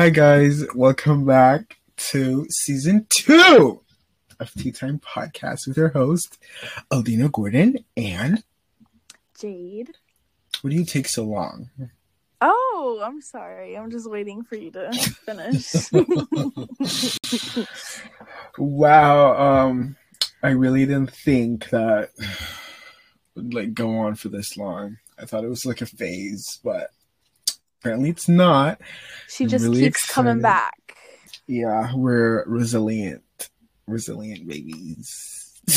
Hi guys, welcome back to season two of Tea Time Podcast with your host, Aldina Gordon. And Jade. what do you take so long? Oh, I'm sorry. I'm just waiting for you to finish. Wow, um, I really didn't think that would like go on for this long. I thought it was like a phase, but apparently it's not. she I'm just really keeps coming back. Yeah, we're resilient, resilient babies.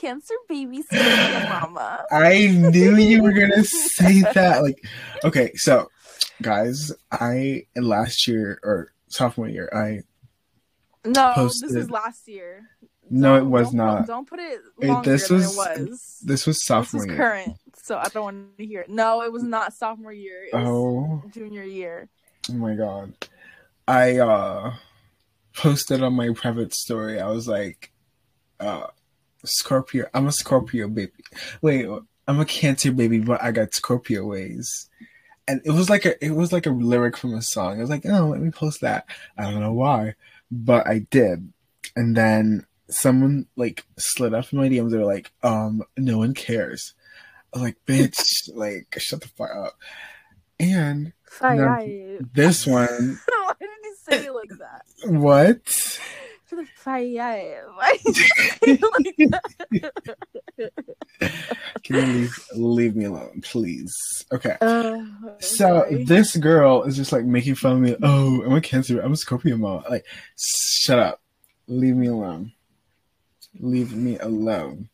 Cancer babies, mama. I knew you were gonna say that. Like, okay, so guys, I last year or sophomore year, I No, Posted. this is last year. No, it was don't- not. Don't put it It- longer this than was- it was. this was This sophomore is year. current, so I don't want to hear it. No, it was not sophomore year. It was Oh, junior year. oh my god. I uh posted on my private story. I was like, uh Scorpio. I'm a Scorpio baby. Wait, I'm a Cancer baby, but I got Scorpio ways. And it was like a it was like a lyric from a song. I was like, oh, let me post that. I don't know why, but I did. And then someone like slid up in my DMs. They're like, um, no one cares. I was like, bitch, like shut the fuck up. And Fire. this one, Why did you say it like that? what? For the fire. Why did you like that? Can you leave leave me alone, please? Okay. Uh, So sorry. this girl is just like making fun of me. Oh, I'm a Cancer. I'm a Scorpio mom. Like, shut up. Leave me alone. Leave me alone.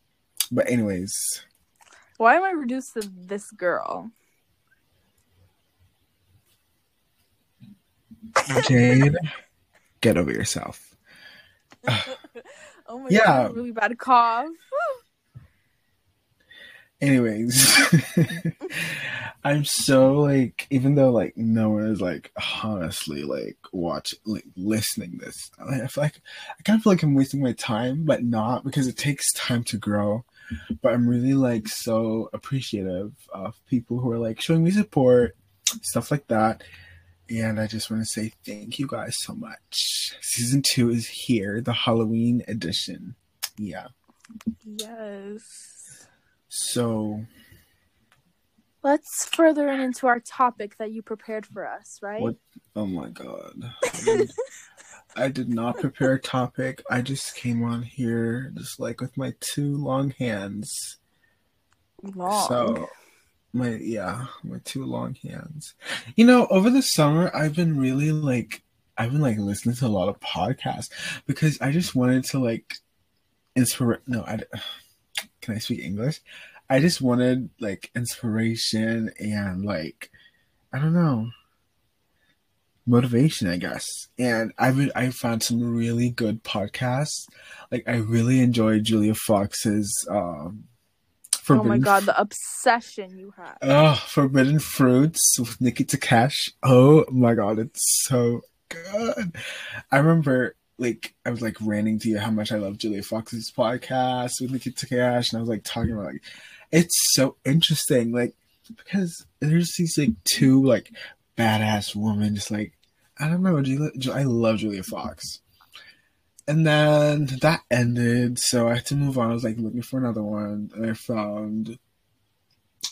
But anyways, Why am I reduced to this girl? Jade, get over yourself. oh my Yeah. god, really bad cough. Anyways, I'm so like, even though like no one is like honestly like watch like listening this, I I feel like I kind of feel like I'm wasting my time, but not because it takes time to grow. But I'm really like so appreciative of people who are like showing me support, stuff like that. And I just want to say thank you guys so much. Season two is here, the Halloween edition. Yeah. Yes. So Let's further into our topic that you prepared for us, right? What? Oh my god. I did, I did not prepare a topic. I just came on here just like with my two long hands. Long. So my yeah, my two long hands. You know, over the summer I've been really like I've been like listening to a lot of podcasts because I just wanted to like inspire no, I can I speak English? I just wanted like inspiration and like I don't know motivation, I guess. And I've been, I found some really good podcasts. Like I really enjoyed Julia Fox's um oh my god, the obsession you have. Oh, Forbidden Fruits with Niki Takesh. Oh my god, it's so good. I remember like I was like ranting to you how much I love Julia Fox's podcast with Niki Takesh, and I was like talking about like it's so interesting, like because there's these like two like badass women, just like I don't know, Julia, I love Julia Fox. And then that ended, so I had to move on. I was like looking for another one, and I found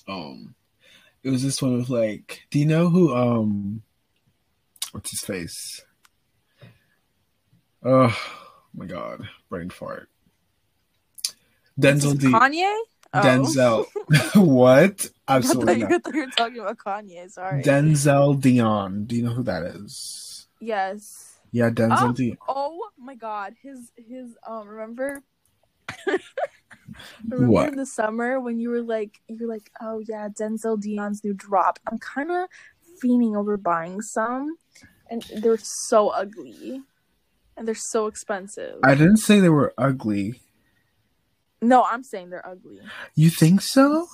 um it was this one with like do you know who um what's his face oh my god brain fart denzel D- Kanye? Oh. denzel what I absolutely thought, you, not I thought you were talking about Kanye. Sorry. denzel dion do you know who that is yes. yeah denzel Oh. dion Oh my god, his his um remember remember What? in the summer when you were like you were like, Oh yeah, Denzel Dion's new drop. I'm kinda fiending over buying some and they're so ugly. And they're so expensive. i didn't say they were ugly no, I'm saying they're ugly. you think so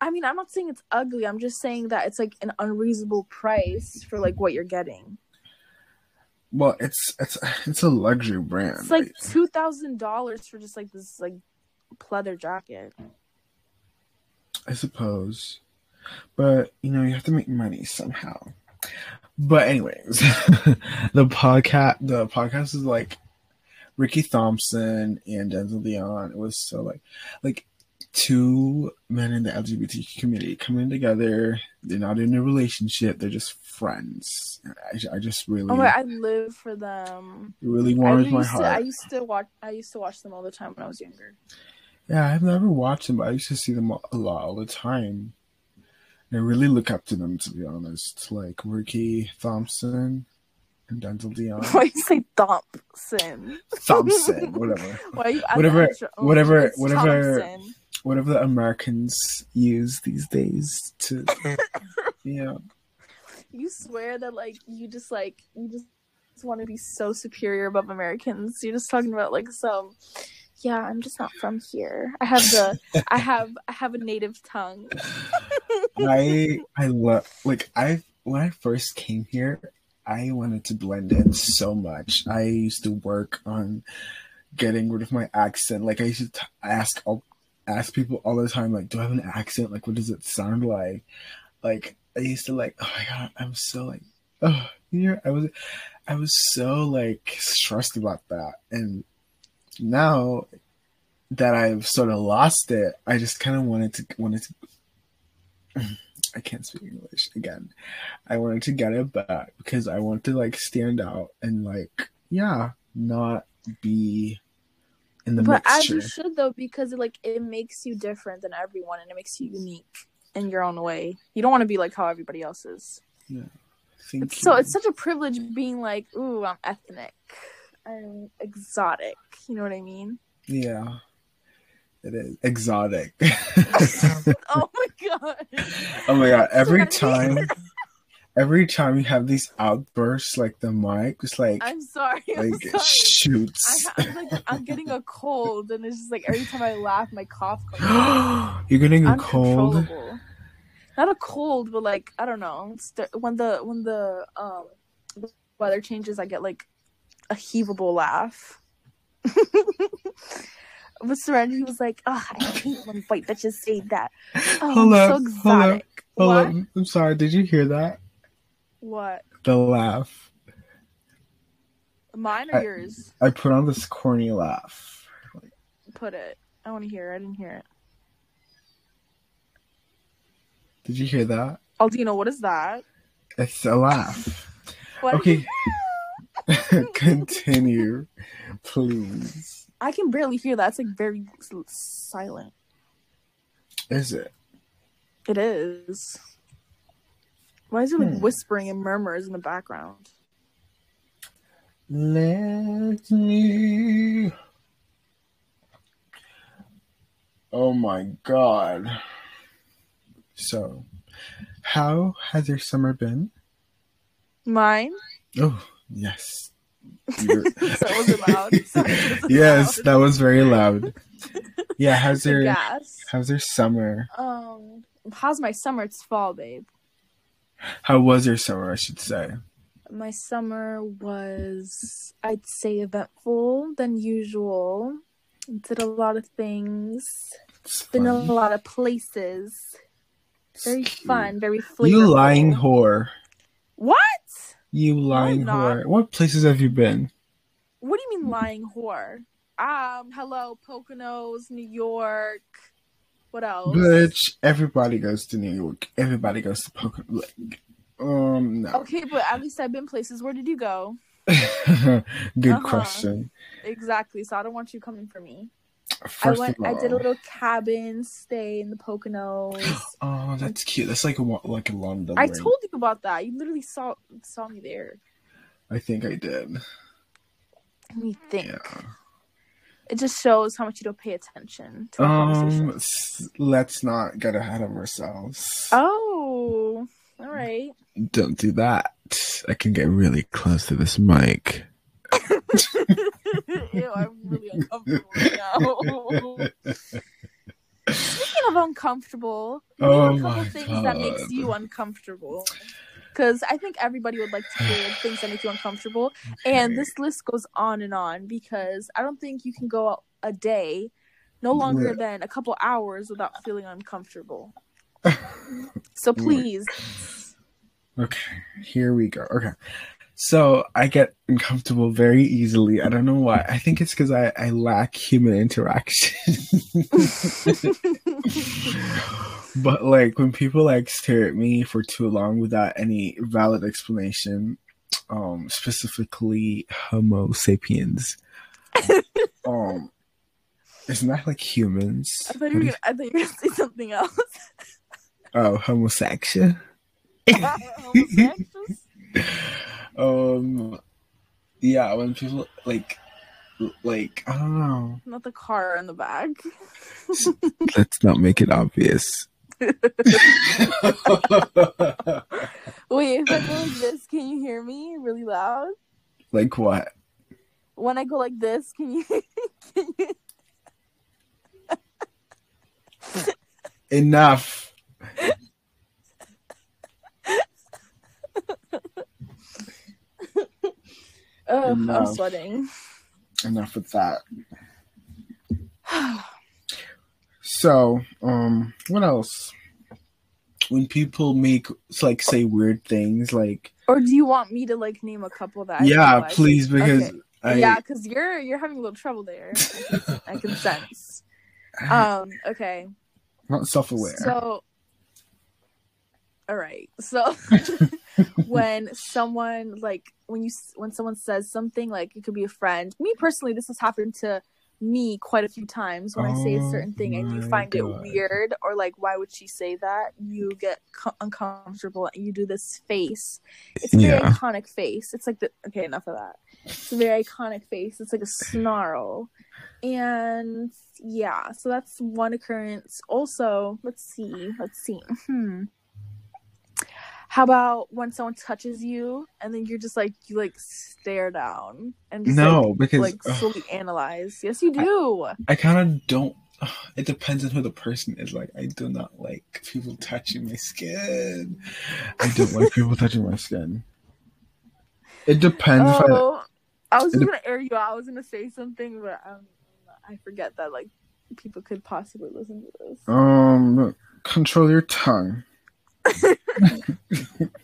I mean, I'm not saying it's ugly. I'm just saying that it's like an unreasonable price for like what you're getting. well it's it's it's a luxury brand It's like two thousand dollars for just like this like pleather jacket. I suppose. But, you know, you have to make money somehow. But anyways, the podcast the podcast is like Ricky Thompson and Denzel Dion. It was so like like two men in the LGBT community coming together. They're not in a relationship. They're just friends. I, I just really, Oh my, I live for them. it really I warms used my to, heart. I used to watch. I used to watch them all the time when I was younger. Yeah, I've never watched them, but I used to see them a lot all the time. I really look up to them, to be honest. Like Ricky Thompson and Denzel Dion. Why you say Thompson? Thompson, whatever. Why you Whatever- whatever- whatever- Thompson. Whatever the Americans use these days to, yeah. You swear that like you just like you just want to be so superior above Americans. You're just talking about like some. Yeah, I'm just not from here. I have the. I have. I have a native tongue. I I love like I when I first came here, I wanted to blend in so much. I used to work on getting rid of my accent. Like I used to t- ask all, ask people all the time, like, do I have an accent? Like, what does it sound like? Like I used to like, oh my god, I'm so like, oh, you know, I was I was so like stressed about that, and now that I've sort of lost it, I just kind of wanted to wanted to. I can't speak English again. I wanted to get it back because I want to like stand out and like yeah, not be in the but as you should though, because like it makes you different than everyone, and it makes you unique in your own way. You don't want to be like how everybody else is. Thank It's so it's such a privilege being like, ooh, I'm ethnic, I'm exotic. You know what I mean? yeah, it is exotic. oh my god! oh my god! Every That's what I mean. time, every time you have these outbursts, like the mic, just like I'm sorry. I'm like sorry. shoots. I, I'm like I'm getting a cold, and it's just like every time I laugh, my cough comes. You're getting a cold. Not a cold, but like I don't know. When the when the um the weather changes, I get like a heavable laugh. but he was like, "Oh, I hate when white bitches say that." Oh, Hold I'm up, so hold up. Hold up. I'm sorry. Did you hear that? What? The laugh. Mine or I- yours? I put on this corny laugh. Put it. I want to hear. it. I didn't hear it. Did you hear that? Aldino, what is that? It's a laugh. Okay. Continue, please. I can barely hear that. It's like very silent. Is it? It is. Why is it like Hmm. whispering and murmurs in the background? Let me. Oh my god. So, how has your summer been? Mine? Oh, yes. You're- was loud? Was yes, loud? that was very loud. Yeah, how's your gas. how's your summer? Um, how's my summer? It's fall, babe. How was your summer, I should say? My summer was, I'd say, eventful than usual. Did a lot of things. It's Been a lot of places. Very fun. Very flavorful. You lying whore. What? You lying not. whore. What places have you been? What do you mean lying whore? Um, hello, Poconos, New York. What else? Bitch, everybody goes to New York. Everybody goes to Poconos. Like, um, no. Okay, but at least I've been places. Where did you go? Good Uh-huh. question. Exactly. So I don't want you coming for me. First I went. I did a little cabin stay in the Poconos. Oh, that's cute. That's like a like a London. I told you about that. You literally saw saw me there. I think I did. Let me think. Yeah. It just shows how much you don't pay attention to the Um, let's not get ahead of ourselves. Oh, all right. Don't do that. I can get really close to this mic. I'm really uncomfortable right now. Speaking of uncomfortable, name Oh a couple things that makes you uncomfortable. Because I think everybody would like to hear things that make you uncomfortable. And this list goes on and on because I don't think you can go a day, no longer Yeah. than a couple hours without feeling uncomfortable. So please, Okay, here we go. Okay. So I get uncomfortable very easily. I don't know why. I think it's because I, I lack human interaction. but like when people like stare at me for too long without any valid explanation, um, specifically Homo sapiens, um, isn't that like humans? I thought you were gonna, I thought you were gonna say something else. Oh, homosexual. Homosexuals? um, yeah, when people like, like I don't know. Not the car in the back. Let's not make it obvious. Wait, if I go like this, can you hear me really loud? like what? When I go like this, can you? Can you... Enough. Ugh, I'm sweating. Enough with that. So, um, what else? When people make like say weird things, like Or do you want me to like name a couple that? I yeah, please, because Okay. I yeah, because you're you're having a little trouble there. I can sense. Um. Okay. not self-aware. So. All right. So when someone like when you when someone says something like it could be a friend. Me personally, this has happened to me quite a few times when I say a Oh certain thing and you my find it weird or like why would she say that? You get co- uncomfortable and you do this face. It's a very Yeah. iconic face. It's like the okay, enough of that. It's a very iconic face. It's like a snarl. And yeah, so that's one occurrence. Also, let's see. Let's see. Hmm. How about when someone touches you and then you're just like you like stare down and just no, like, because like ugh, slowly analyze. Yes, you do. I kind of don't. It depends on who the person is. Like, I do not like people touching my skin. I don't like people touching my skin. It depends. if I, Oh, I was just dep- gonna air you out. I was gonna say something, but um, I forget that like people could possibly listen to this. um, control your tongue.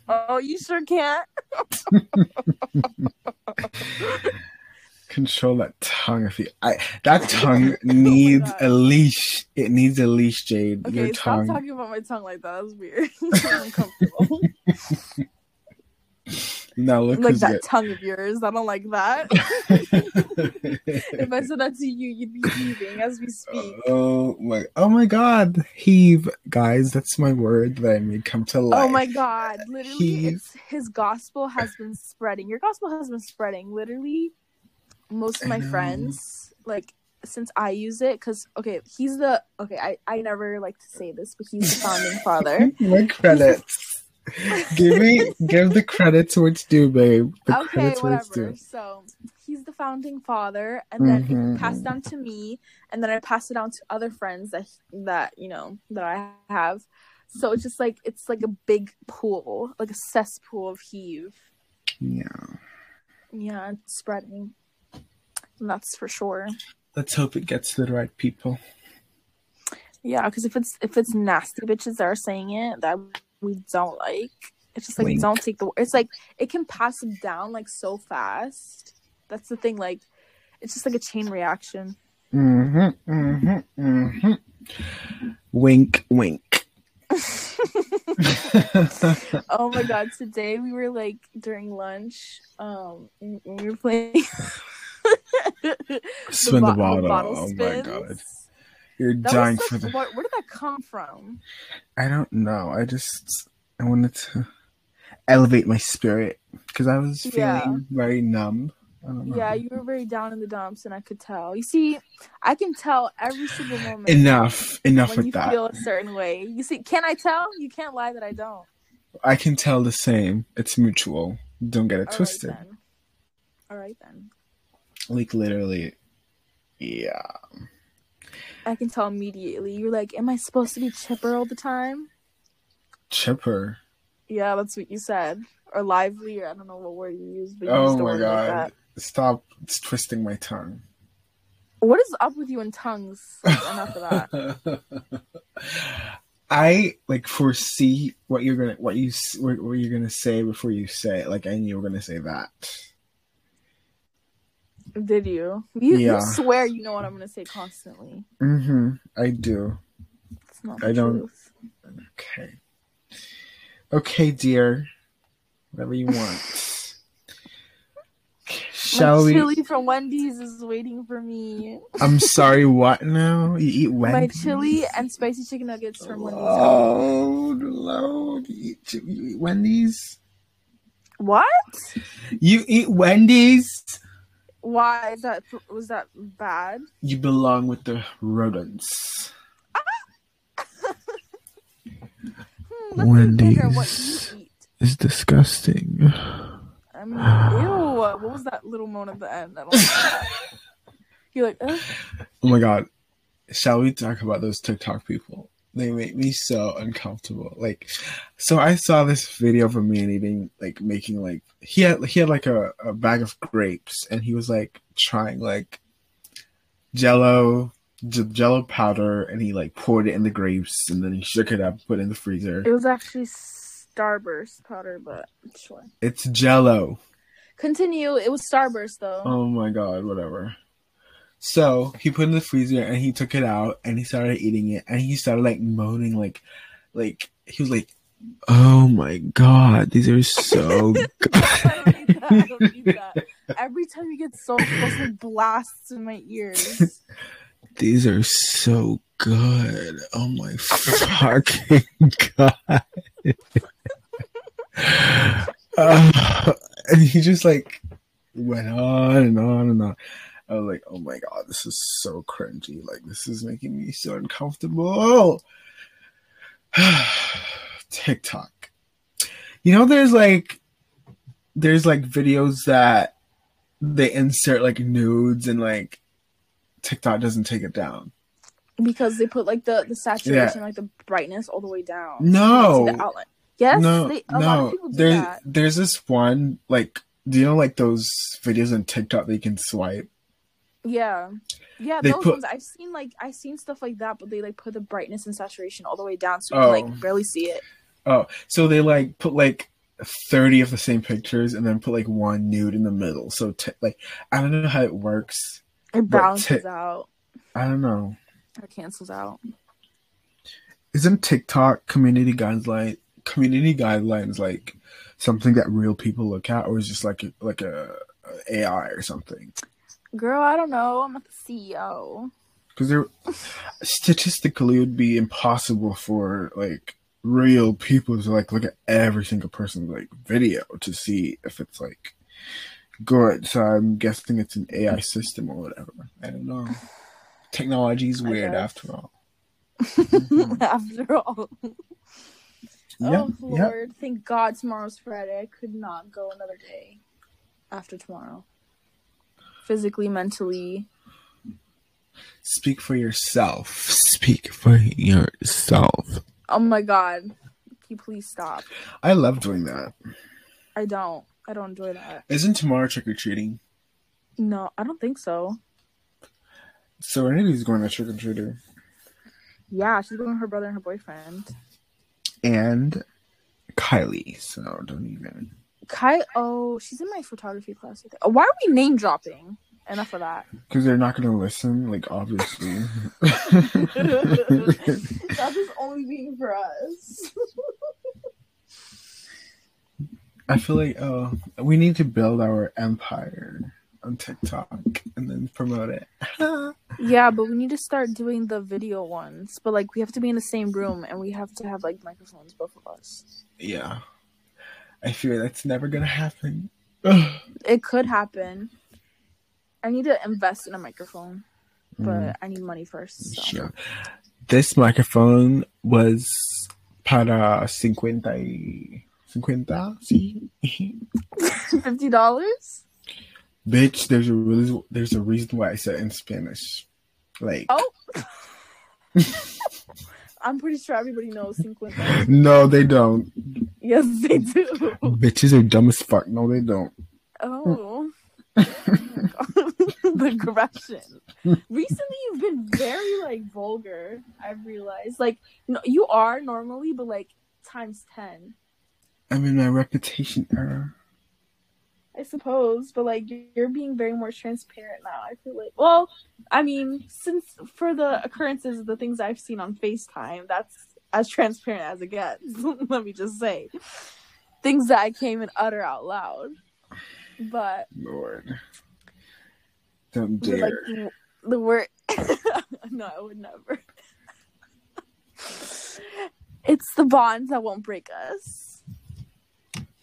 Oh, you sure can't. Control that tongue. If you, I that tongue oh needs God. a leash. It needs a leash, Jade. Okay, your stop tongue. talking about my tongue like that. That was weird. Uncomfortable. No, look like that tongue of yours. I don't like that. if I said that to you, you'd be heaving as we speak. oh my! Oh my God! Heave, guys. That's my word that I made come to life. Oh my god! Literally, He- it's his gospel has been spreading. Your gospel has been spreading. Literally, most of my friends, like since I use it, because okay, he's the okay. I I never like to say this, but he's the founding father. my credits. Give me, give the credits where it's due, babe. The okay, whatever. due. So he's the founding father, and then Mhm. it passed down to me, and then I passed it down to other friends that that you know that I have. So it's just like it's like a big pool, like a cesspool of heave. Yeah. Yeah, it's spreading. And that's for sure. Let's hope it gets to the right people. Yeah, because if it's if it's nasty bitches that are saying it that we don't like, it's just like Wink. don't take the. It's like it can pass them down like so fast. That's the thing. Like, it's just like a chain reaction. Mm-hmm. Mm-hmm. Mm-hmm. Wink, wink. Oh my god! Today we were like during lunch. Um, we were playing. Spin the, bo- bottle. oh my god. You're That dying for the what, where did that come from? I don't know. I just I wanted to elevate my spirit because I was feeling Yeah. very numb. I don't know. Yeah, you were very down in the dumps, and I could tell. You see, I can tell every single moment. Enough. Enough with you that. feel a certain way. You see, can I tell? You can't lie that I don't. I can tell the same. It's mutual. Don't get it All right twisted. then. All right then. like literally. Yeah. I can tell immediately. You're like, am I supposed to be chipper all the time? Chipper. Yeah, that's what you said. Or lively, or I don't know what word you used, but you Oh my word like god. Stop it's twisting my tongue. What is up with you in tongues? Enough of that. I like foresee what you're gonna what you what, what you're gonna say before you say it. Like I knew you were gonna say that. Did you? You, Yeah. you swear you know what I'm gonna say constantly. Mm-hmm. I do. It's not I don't- truth. Okay. Okay, dear. Whatever you want. Shall My we? chili from Wendy's is waiting for me. I'm sorry. What now? You eat Wendy's? My chili and spicy chicken nuggets from Wendy's. Oh, Lord, you eat, you eat Wendy's? What? You eat Wendy's? Why is that? Was that bad? You belong with the rodents. Hmm, let's be bigger what Wendy's. you eat. It's disgusting. I mean, ew. What was that little moan at the end? I don't like that. You're like, Ugh. Oh my god. Shall we talk about those TikTok people? They make me so uncomfortable. Like, so I saw this video of a man eating, like making like he had he had like a, a bag of grapes, and he was like trying like Jello, j- Jello powder, and he like poured it in the grapes, and then he shook it up, put it in the freezer. it was actually Starburst powder, but sure. It's Jello. Continue. It was Starburst though. Oh my god, whatever. So he put it in the freezer and he took it out and he started eating it and he started like moaning like like he was like Oh my god, these are so good. I don't need that. I don't need that. Every time you get so close, it blasts in my ears. these are so good. Oh my fucking god. Uh, and he just like went on and on and on. I was like, oh my god, this is so cringy. Like, this is making me so uncomfortable. TikTok. You know, there's like, there's like videos that they insert like nudes and like TikTok doesn't take it down. because they put like the the saturation, like the brightness, all the way down. No. The outline. Yes, no, they, no. There's that. there's this one like, do you know like those videos on TikTok that you can swipe? Yeah, yeah. They those put- ones I've seen. Like I've seen stuff like that, but they like put the brightness and saturation all the way down, so you Oh. can like oh. barely see it. Oh, so they like put like thirty of the same pictures and then put like one nude in the middle. So t- like I don't know how it works. It balances ti- out I don't know. It cancels out. Isn't TikTok community guideline community guidelines like something that real people look at, or is just like a, like a, a AI or something? Girl, I don't know. I'm not the CEO. Because there statistically it would be impossible for like real people to like look at every single person's like video to see if it's like good. So I'm guessing it's an AI system or whatever. I don't know. Technology is weird after all. After all. Yep, oh yep. Lord, thank God tomorrow's Friday. I could not go another day after tomorrow. Physically, mentally. Speak for yourself. Speak for yourself. Oh my God. Can you please stop? I love doing that. I don't. I don't enjoy that. Isn't tomorrow trick or treating? No, I don't think so. Serenity's going to trick or treater. Yeah, she's going with her brother and her boyfriend. And Kylie. So don't even. Kai, oh, she's in my photography class. Oh, why are we name dropping? Enough of that. Because they're not going to listen, like, obviously. that is just only being for us. I feel like, oh, we need to build our empire on TikTok and then promote it. yeah, but we need to start doing the video ones. But like, we have to be in the same room and we have to have like microphones, both of us. yeah. I fear that's never to happen. Ugh. It could happen. I need to invest in a microphone, but Mm, I need money first. So. sure. This microphone was para 50 y... 50? Sí. Fifty dollars? Bitch, there's a really, there's a reason why I said it in Spanish. Like, Oh. I'm pretty sure everybody knows cincuenta. no, they don't. Yes, they do. Bitches are dumb as fuck. No, they don't. Oh. the aggression. Recently, you've been very like vulgar. I've realized, like, no, you are normally, but like times ten. I'm in my reputation era. I suppose, but like you're being very more transparent now. I feel like, well, I mean, since for the occurrences, the things I've seen on FaceTime, that's as transparent as it gets. Let me just say, things that I came and utter out loud. But Lord. Don't the, like dare. the, the word, no, I would never. it's the bonds that won't break us.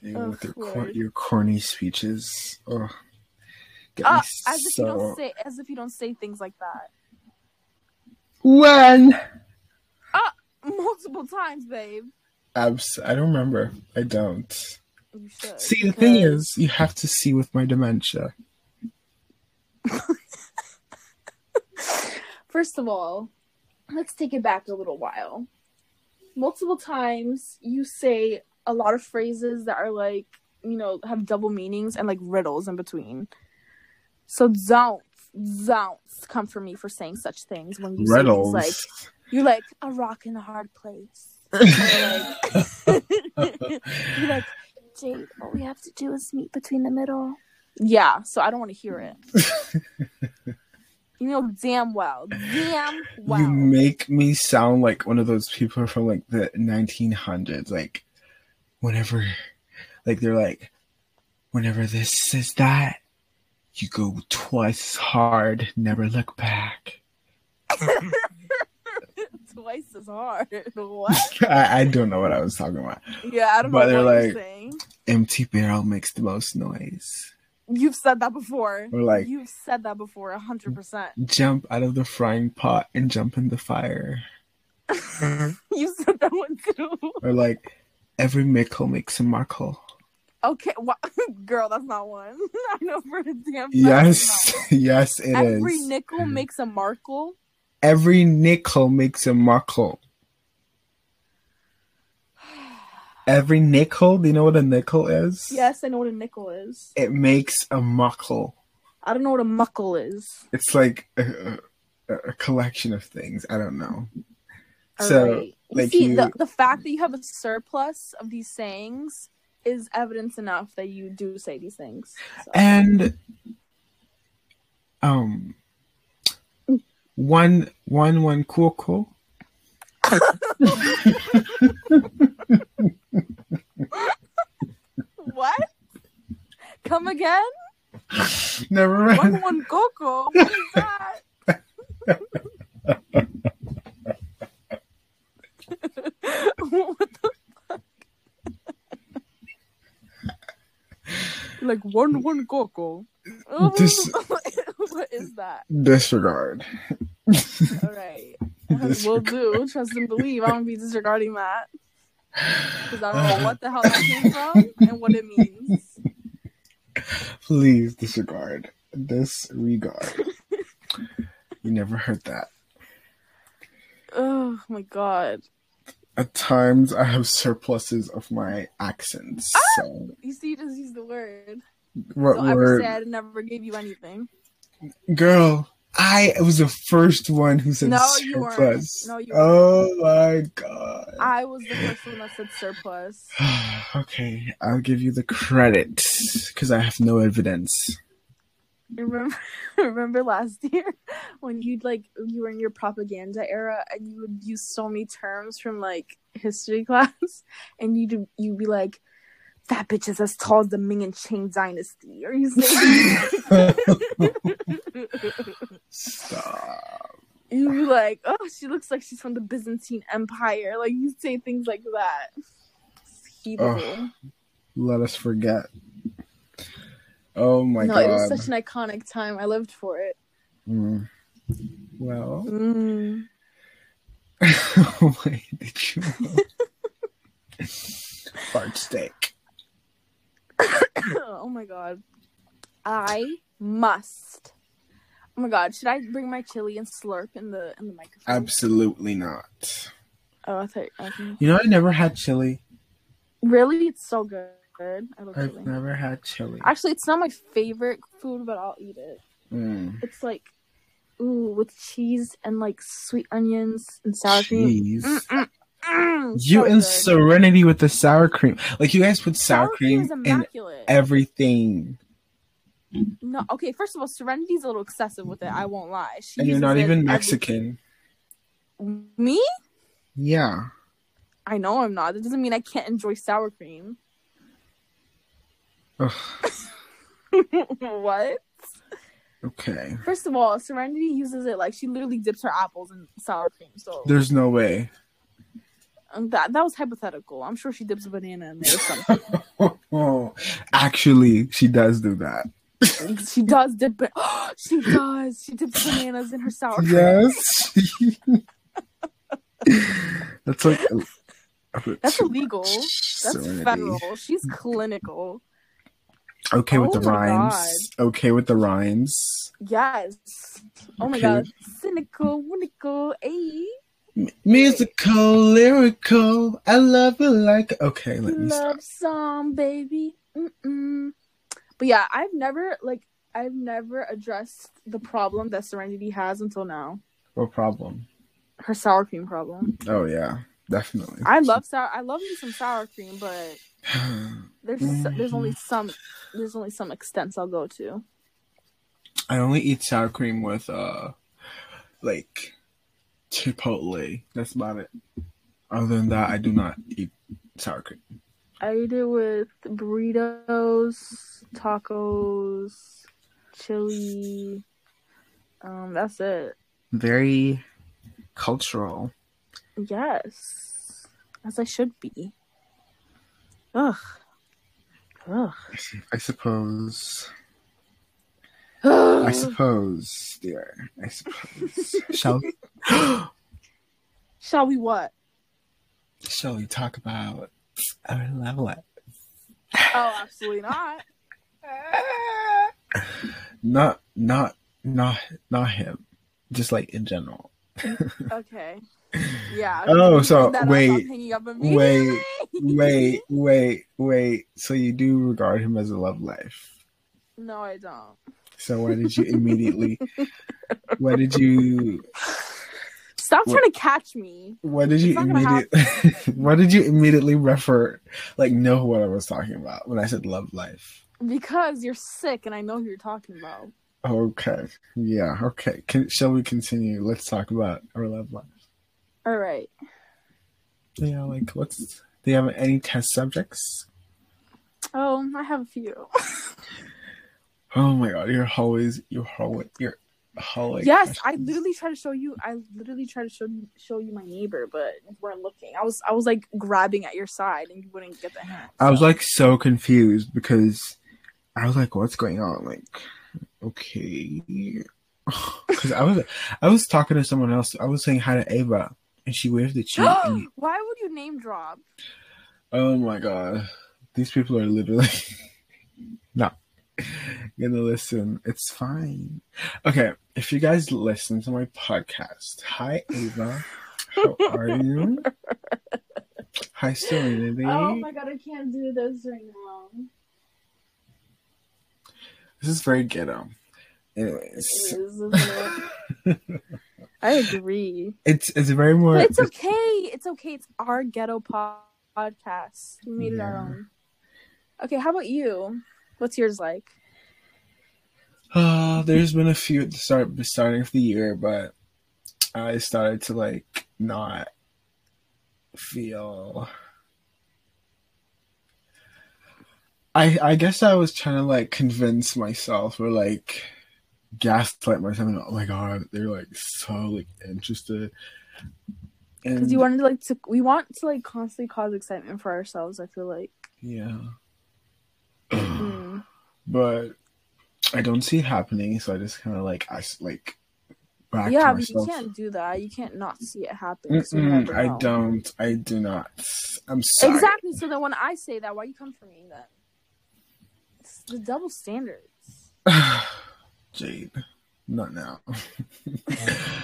With your, cor- your corny speeches. Oh, Uh, as if you don't say, as if you don't say things like that When? multiple times, babe. Abs- I don't remember. I don't. You should. See, the thing is, you have to see with my dementia. First of all, let's take it back a little while. Multiple times you say a lot of phrases that are like, you know, have double meanings and like riddles in between. So don't, don't come for me for saying such things when you Riddles. say things like, you're like, a rock in a hard place. You're like, Jade, all we have to do is meet between the middle. Yeah, so I don't want to hear it. you know damn well, damn well. You make me sound like one of those people from like the 1900s. Like, whenever, like, they're like, whenever this says that, you go twice as hard, never look back. Twice as hard. what? I, I don't know what I was talking about. Yeah, I don't But know they're what like- you're saying. Empty barrel makes the most noise. You've said that before. Or like, You've said that before, a hundred percent. jump out of the frying pot and jump in the fire. You said that one too. Or like, every mickle makes a muckle. Okay, wha- girl, that's not one. I know for a damn. fact that's Yes, not one. yes, it is. Hmm. Every nickel makes a markle. Every nickel makes a muckle. Every nickel, do you know what a nickel is? Yes, I know what a nickel is. It makes a muckle. I don't know what a muckle is. It's like a, a, a collection of things. I don't know. All So, right. You like see, you- the, the fact that you have a surplus of these sayings is evidence enough that you do say these things. So. And um, one, one, one, cool, cool. what? Come again? Never One mind. one coco. What is that? what the fuck? like one one coco. Oh, this- what is that? Disregard. All right. We'll do. Trust and believe. I won't be disregarding that. Because I don't know what the hell that came from and what it means. Please disregard. Disregard. you never heard that. Oh my god. At times, I have surpluses of my accents. Ah! So, You see, you just use the word. what Don't ever word? say I never gave you anything. Girl, I was the first one who said surplus. No, you weren't. No, you Oh my god. I was the first one that said surplus. okay, I'll give you the credit because I have no evidence. Remember, remember last year when you'd like you were in your propaganda era and you would use so many terms from like history class, and you'd you'd be like, "That bitch is as tall as the Ming and Qing dynasty," or you say, Stop. you'd be like, "Oh, she looks like she's from the Byzantine Empire." Like you say things like that. It's heatable. Let us forget. Oh my no, god. it was such an iconic time. I lived for it. Mm. Well, Mm. wait, did you know? Fart steak. oh my god. I must. Oh my god, should I bring my chili and slurp in the in the microphone? Absolutely not. Oh, I thought. I think- You know, I never had chili. Really, it's so good. I love I've chili. never had chili. Actually, it's not my favorite food, but I'll eat it. Mm. It's like, ooh, with cheese and like sweet onions and sour cream. Mm, mm, mm, You so and good. Serenity with the sour cream. Like you guys put sour, cream, is in everything. no, okay. First of all, Serenity's a little excessive with it. I won't lie. She And you're not even Mexican. Me? Yeah. I know I'm not. That doesn't mean I can't enjoy sour cream. What? Okay. First of all, Serenity uses it like she literally dips her apples in sour cream. So There's no way. um, that that was hypothetical. I'm sure she dips a banana in there or something. Oh, actually, she does do that. she does dip. Ba- she does. She dips bananas in her sour cream. Yes. That's like. a- a bit That's illegal. That's Serenity. federal. She's clinical. Okay with Oh the my rhymes. Okay with the rhymes. Yes. Oh my god. Cynical, winical, ayy. M- musical, lyrical. I love it like. Okay, let me stop. Love song, baby. Mm-mm. But yeah, I've never like I've never addressed the problem that Serenity has until now. What problem? Her sour cream problem. Oh yeah, definitely. I love sour. I love me some sour cream, but there's there's only some there's only some extents I'll go to. I only eat sour cream with uh, like Chipotle. That's about it. Other than that, I do not eat sour cream. I eat it with burritos, tacos, chili. Um, that's it. Very cultural. Yes, as I should be. Ugh. Ugh. I suppose. I suppose, dear. I suppose. Shall we? Shall we what? Shall we talk about our love life? Oh, absolutely not. Not, not, not, not him. Just like in general. Mm, okay. Yeah. Oh, so, wait. that up, wait, I'm hanging up immediately. Wait, wait, wait. So you do regard him as a love life? No, I don't. So why did you immediately? why did you? Stop What- trying to catch me. Why did you It's not gonna immediately? why did you immediately refer, like, know what I was talking about when I said love life? Because you're sick and I know who you're talking about. Okay, yeah, okay. Can, shall we continue? Let's talk about our love life. All right. Yeah, like, what's? Do you have any test subjects? Oh, I have a few. Oh my god, you're always, you're always, you're always. yes, I literally tried to show you. I literally tried to show you, show you my neighbor, but you weren't looking. I was I was like grabbing at your side and you wouldn't get the hint. I was like so confused because I was like, "What's going on?" Like, okay, because I was I was talking to someone else. I was saying hi to Ava, and she waved at you. and, Why would you name drop? oh my god, these people are literally not gonna listen. It's fine. Okay, if you guys listen to my podcast, hi Ava, how are you? Hi Serenity. Oh my god, I can't do this right now. This is very ghetto. Anyways, is. I agree. it's it's very more. But it's okay. It's okay. It's our ghetto po- podcast. We made it our own. Okay, how about you? What's yours like? Uh, there's been a few at the start the starting of the year, but I started to like not feel. I I guess I was trying to like convince myself or like gaslight myself. and, Oh my god, they're like so like interested. Because you wanted to like to we want to like constantly cause excitement for ourselves. I feel like. yeah, Mm. but I don't see it happening, so I just kind of like I like back Yeah, but you can't do that. You can't not see it happen. So I don't. I do not. I'm sorry. Exactly. So then when I say that, why you come for me then? It's the double standards. Jade, not now.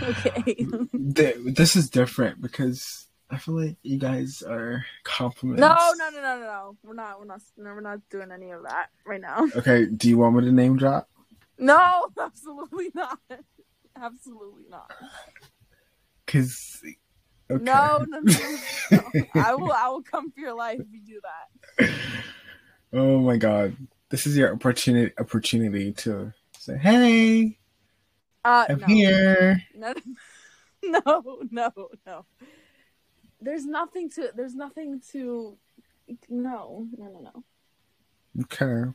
Okay. This is different because I feel like you guys are compliments. no, no, no, no, no, no. We're not. We're not. No, we're not doing any of that right now. Okay, do you want me to name drop? No, absolutely not. Absolutely not. Cause okay. No, no, no, no, no. I will. I will come for your life if you do that. Oh my god. This is your opportunity opportunity to say, Hey, Uh, I'm no. here. No, no, no, no. There's nothing to. There's nothing to. No, no, no, no. Okay.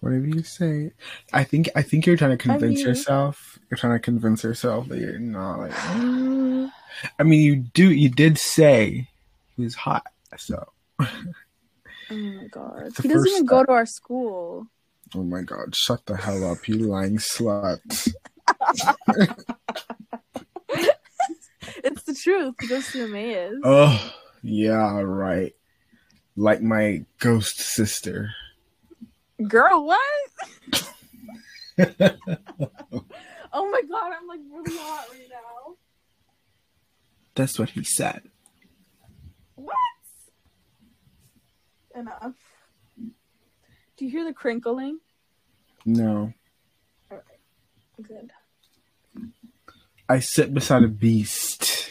Whatever you say. I think I think you're trying to convince mean- yourself. You're trying to convince yourself that you're not like. I mean you do you did say he was hot, so Oh my god. He doesn't even go to our school. Oh my god, shut the hell up, you lying slut. It's the truth. Goes to Emmaus. Oh yeah, right. Like my ghost sister. Girl, what? oh my god, I'm like really hot right now. That's what he said. What? Enough. Do you hear the crinkling? No. Good. I sit beside a beast.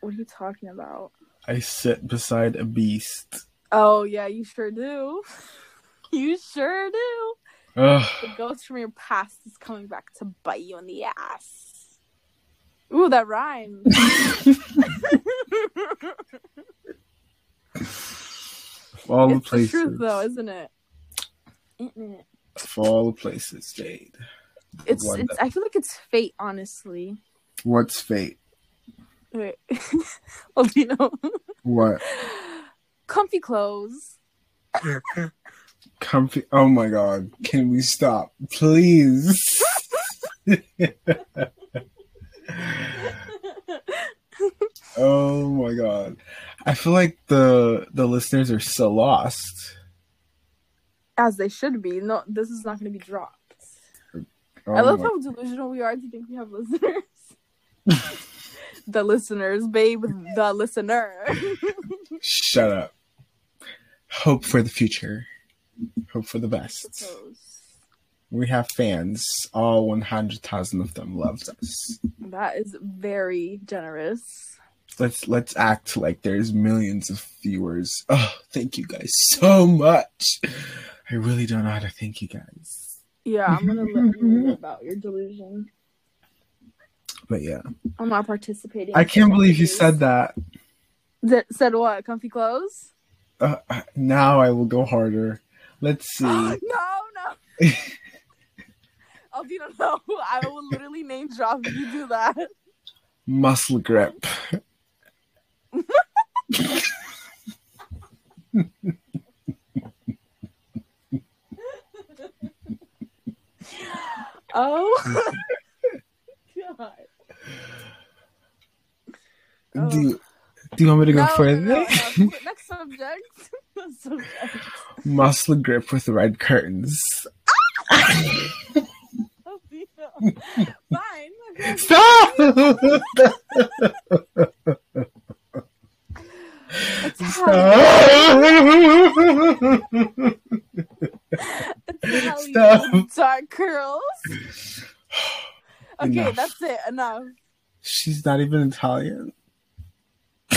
What are you talking about? I sit beside a beast. Oh yeah, you sure do. You sure do. Ugh. The ghost from your past is coming back to bite you in the ass. Ooh, that rhymed. Of all the it's the places. truth though, isn't it? It? of all the places, Jade. It's it's I feel like it's fate, honestly. What's fate? Wait. well, you know? What? Comfy clothes. Comfy. Oh my god. Can we stop? Please. oh my god. I feel like the the listeners are so lost. As they should be. No, this is not gonna be dropped. Oh I love my- how delusional we are to think we have listeners. the listeners, babe, the listener. Shut up. Hope for the future. Hope for the best. We have fans. All 100,000 of them loves us. That is very generous. Let's let's act like there's millions of viewers. Oh, thank you guys so much. I really don't know how to thank you guys. Yeah, I'm gonna let you about your delusion. But yeah. I'm not participating. I can't believe you said that. That said what? Comfy clothes? Uh, now I will go harder. Let's see. no, no. Aldina, no. I will literally name drop if you do that. Muscle grip. Oh. God. Oh. Do you, do you want me to go No, further? no, no, no. Next subject. Next subject. Muscle grip with red curtains. Oh, Aldina. Fine. Okay. Stop! Stop. dark curls. Okay, Enough. that's it. Enough. She's not even Italian.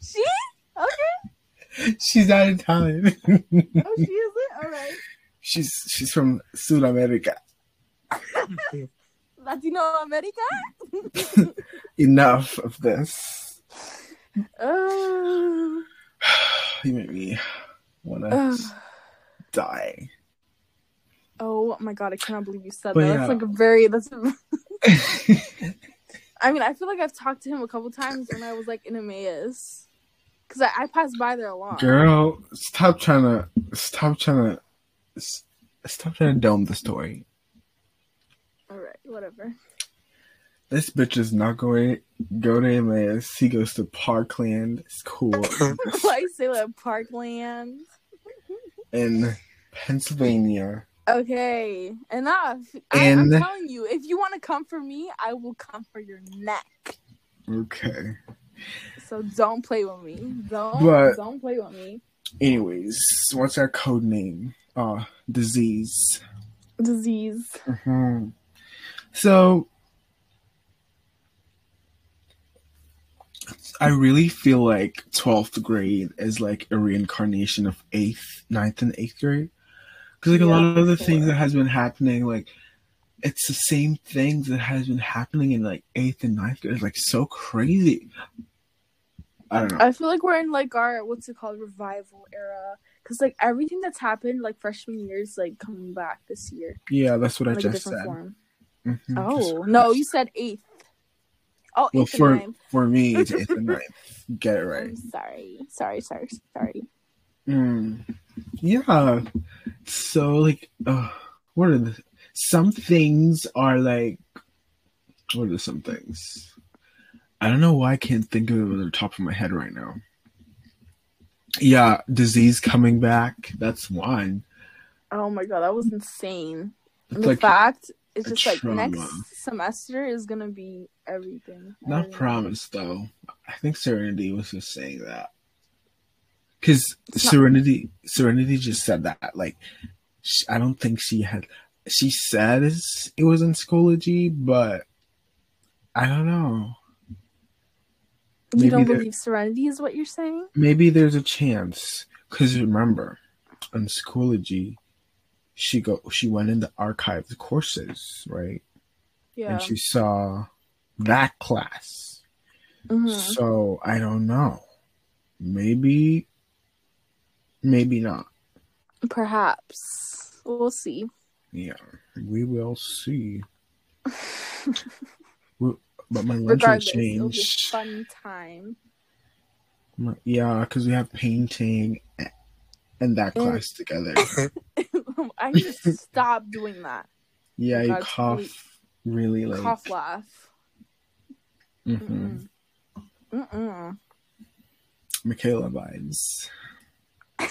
she? Okay. She's not Italian. Oh, she isn't. All right. she's she's from South America. Latino America. Enough of this. Oh. You make me wanna Ugh. die. Oh my god! I cannot believe you said But that. yeah. That's like a very. That's. A, I mean, I feel like I've talked to him a couple times when I was like in Emmaus, because I, I passed by there a lot. Girl, stop trying to stop trying to stop trying to dome the story. All right, whatever. This bitch is not going go to Emmaus. He goes to Parkland. It's cool Why say like Parkland? in Pennsylvania. Okay, enough. I, In- I'm telling you, if you want to come for me, I will come for your neck. Okay. So don't play with me. Don't But- don't play with me. Anyways, what's our code name? Uh, disease. Disease. hmm So, I really feel like 12th grade is like a reincarnation of 8th, 9th, and 8th grade. Because, like, a Yeah, lot of the for things that has been happening, like, it's the same things that has been happening in like 8th and 9th grade. It's like so crazy. I don't know. I feel like we're in like our what's it called revival era because like everything that's happened like freshman year is like coming back this year yeah, that's what I like a just said. form. Mhm, 'cause- Oh no, you said eighth. Oh, well, eighth for ninth. for me, it's 8th and 9th. Get it right. I'm sorry, sorry, sorry, sorry. Mm. Yeah. So like, uh, what are the some things are like? What are some things? I don't know why I can't think of it on the top of my head right now. Yeah, disease coming back. That's one. Oh my god, that was insane. It's the like fact it's just like trauma. next semester is gonna be everything. Not promise though. I think Serenity was just saying that because It's not- Serenity Serenity just said that. Like, sh I don't think she had. She says it was in Schoology, but I don't know. You Maybe don't there- believe Serenity is what you're saying? Maybe there's a chance because remember, on Schoology, she go she went in the archived courses, right? Yeah. And she saw that class. Mhm. So I don't know. Maybe, maybe not. Perhaps we'll see. Yeah, we will see. We- But my lunch will Regardless, it'll be a change. fun time. Yeah, because we have painting and that Mm. class together. I need to stop doing that. Yeah, you God's cough really like. Cough laugh. Mhm. Mm-mm. Mm-mm. Michaela vibes.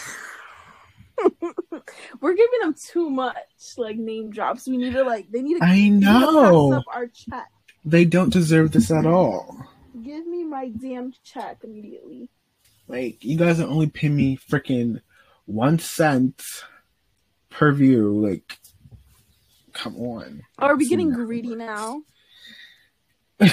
We're giving them too much like name drops. We need to like they need to, I know. up our check. They don't deserve this at all. Give me my damn check immediately. Like, you guys are only paying me freaking one cent per view. Like, come on. Oh, are we getting greedy now?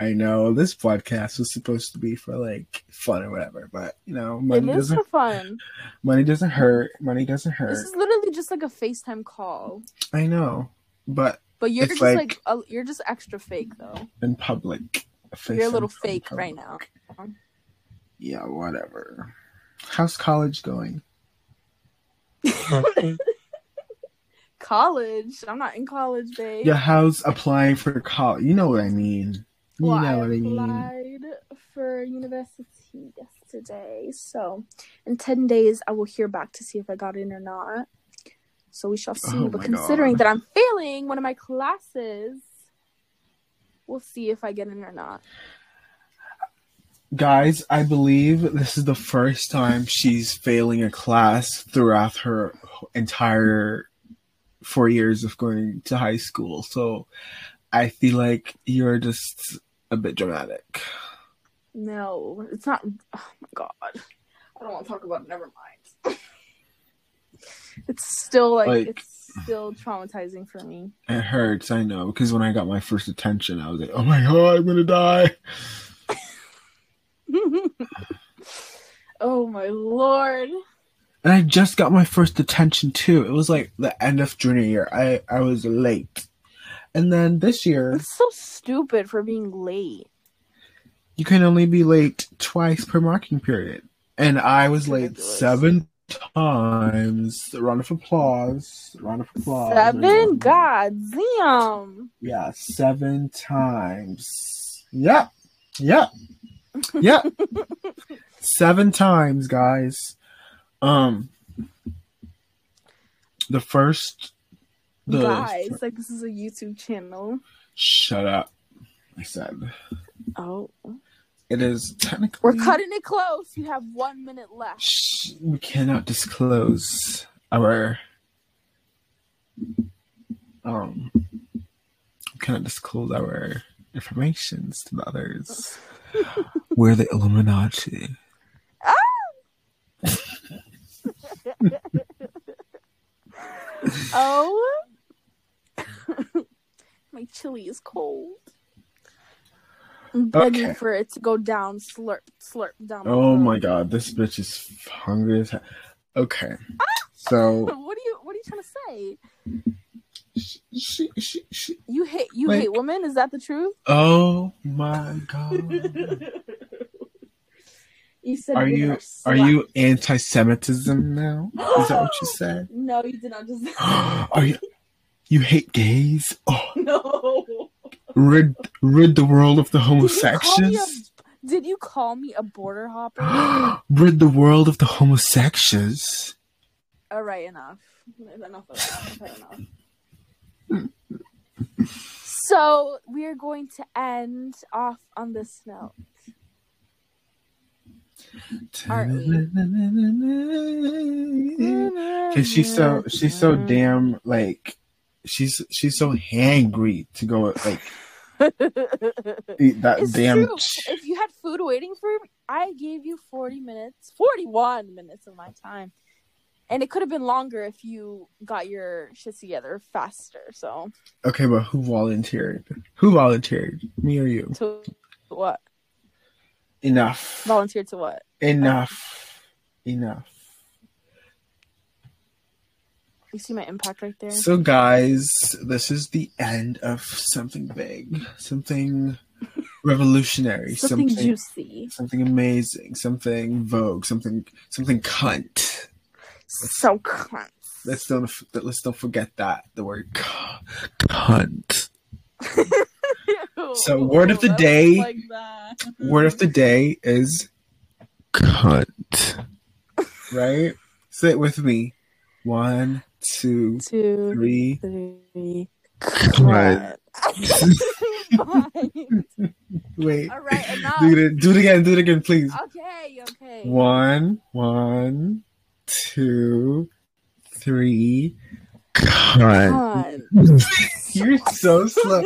I know this podcast was supposed to be for like fun or whatever, but you know, money it is doesn't for fun. money doesn't hurt. Money doesn't hurt. This is literally just like a FaceTime call. I know, but But you're just like- like, a, you're just extra fake though. in public, You're a little fake right now. Yeah, whatever. How's college going? College. I'm not in college, babe. Yeah, how's applying for college? You know what I mean. You Well, know I what I mean. applied for university yesterday, so in ten days I will hear back to see if I got in or not. So we shall see. Oh but considering God. that I'm failing one of my classes, we'll see if I get in or not. Guys, I believe this is the first time she's failing a class throughout her entire four years of going to high school. So I feel like you're just a bit dramatic. No, it's not. Oh my god, I don't want to talk about it. Never mind. it's still like, Like- it's still traumatizing for me. It hurts, I know, because when I got my first attention, I was like, oh my god, I'm gonna die. oh my lord. And I just got my first detention too. It was like the end of junior year. I, I was late. And then this year, It's so stupid for being late. you can only be late twice per marking period. And I was late seven times. A Round of applause. Round of applause. Seven? God damn. Yeah, seven times. Yep. Yep. Yep. seven times, guys. Um the first the Guys, like this is a YouTube channel. shut up. I said. Oh. It is technically We're cutting it close. We have one minute left. Shh, we cannot disclose our um we cannot disclose our informations to the others. We're the Illuminati. Ah! oh. oh. My chili is cold. I'm begging okay. for it to go down, slurp, slurp down. Oh my god, this bitch is hungry as hell. Okay. Ah! So what are you what are you trying to say? She, she, she, You hate you Like- hate women? Is that the truth? oh my god. You said Are you are, are you anti-Semitism now? Is that what you said? No, you did not just. Are you you hate gays? Oh, no. rid rid the world of the Did you, call me homosexuals. did you call me a border hopper? rid the world of the homosexuals. All right, enough. Enough of that. Enough. So we are going to end off on this note. Cause she's so she's so damn like she's she's so hangry to go like eat that It's damn. true. If you had food waiting for me, I gave you 40 minutes, 41 minutes of my time. And it could have been longer if you got your shit together faster. So, Okay, but who volunteered? Who volunteered? Me or you? to what? Enough. Volunteered to what? Enough. Enough. You see my impact right there? So, guys, this is the end of something big, something revolutionary, Something, something juicy. something amazing, something vogue, something something cunt. So cunt. Let's don't let's don't forget that the word cu- cunt. So, word of the day- Like. Word of the day is cunt. Right? Sit with me. One, two, Two, three. three. Right. Wait. All right, enough. Do it, do it again. Do it again, please. Okay, okay. One, one, two, three. Because You're so slow.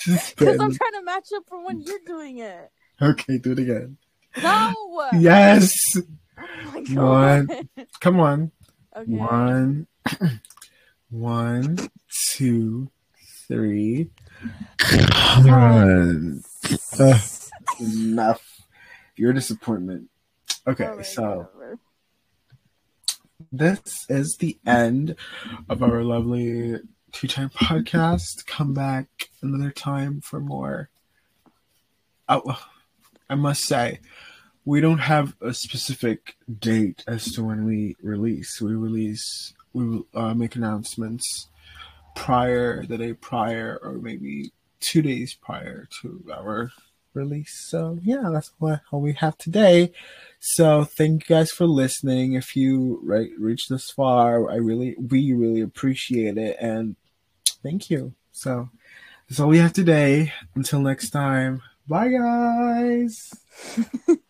Just I'm trying to match up for when you're doing it. Okay, do it again. No. Yes. Oh. One. Come on. Okay. One, one, two, three. Cunt. Ugh. Enough. Your disappointment. Okay, right, so. This is the end of our lovely two time podcast. Come back another time for more. Oh, I must say, we don't have a specific date as to when we release. We release, we uh, make announcements prior, the day prior, or maybe two days prior to our release. So, yeah, that's what all we have today. So thank you guys for listening. If you right reached this far, I really we really appreciate it and thank you. So that's all we have today. Until next time. Bye guys.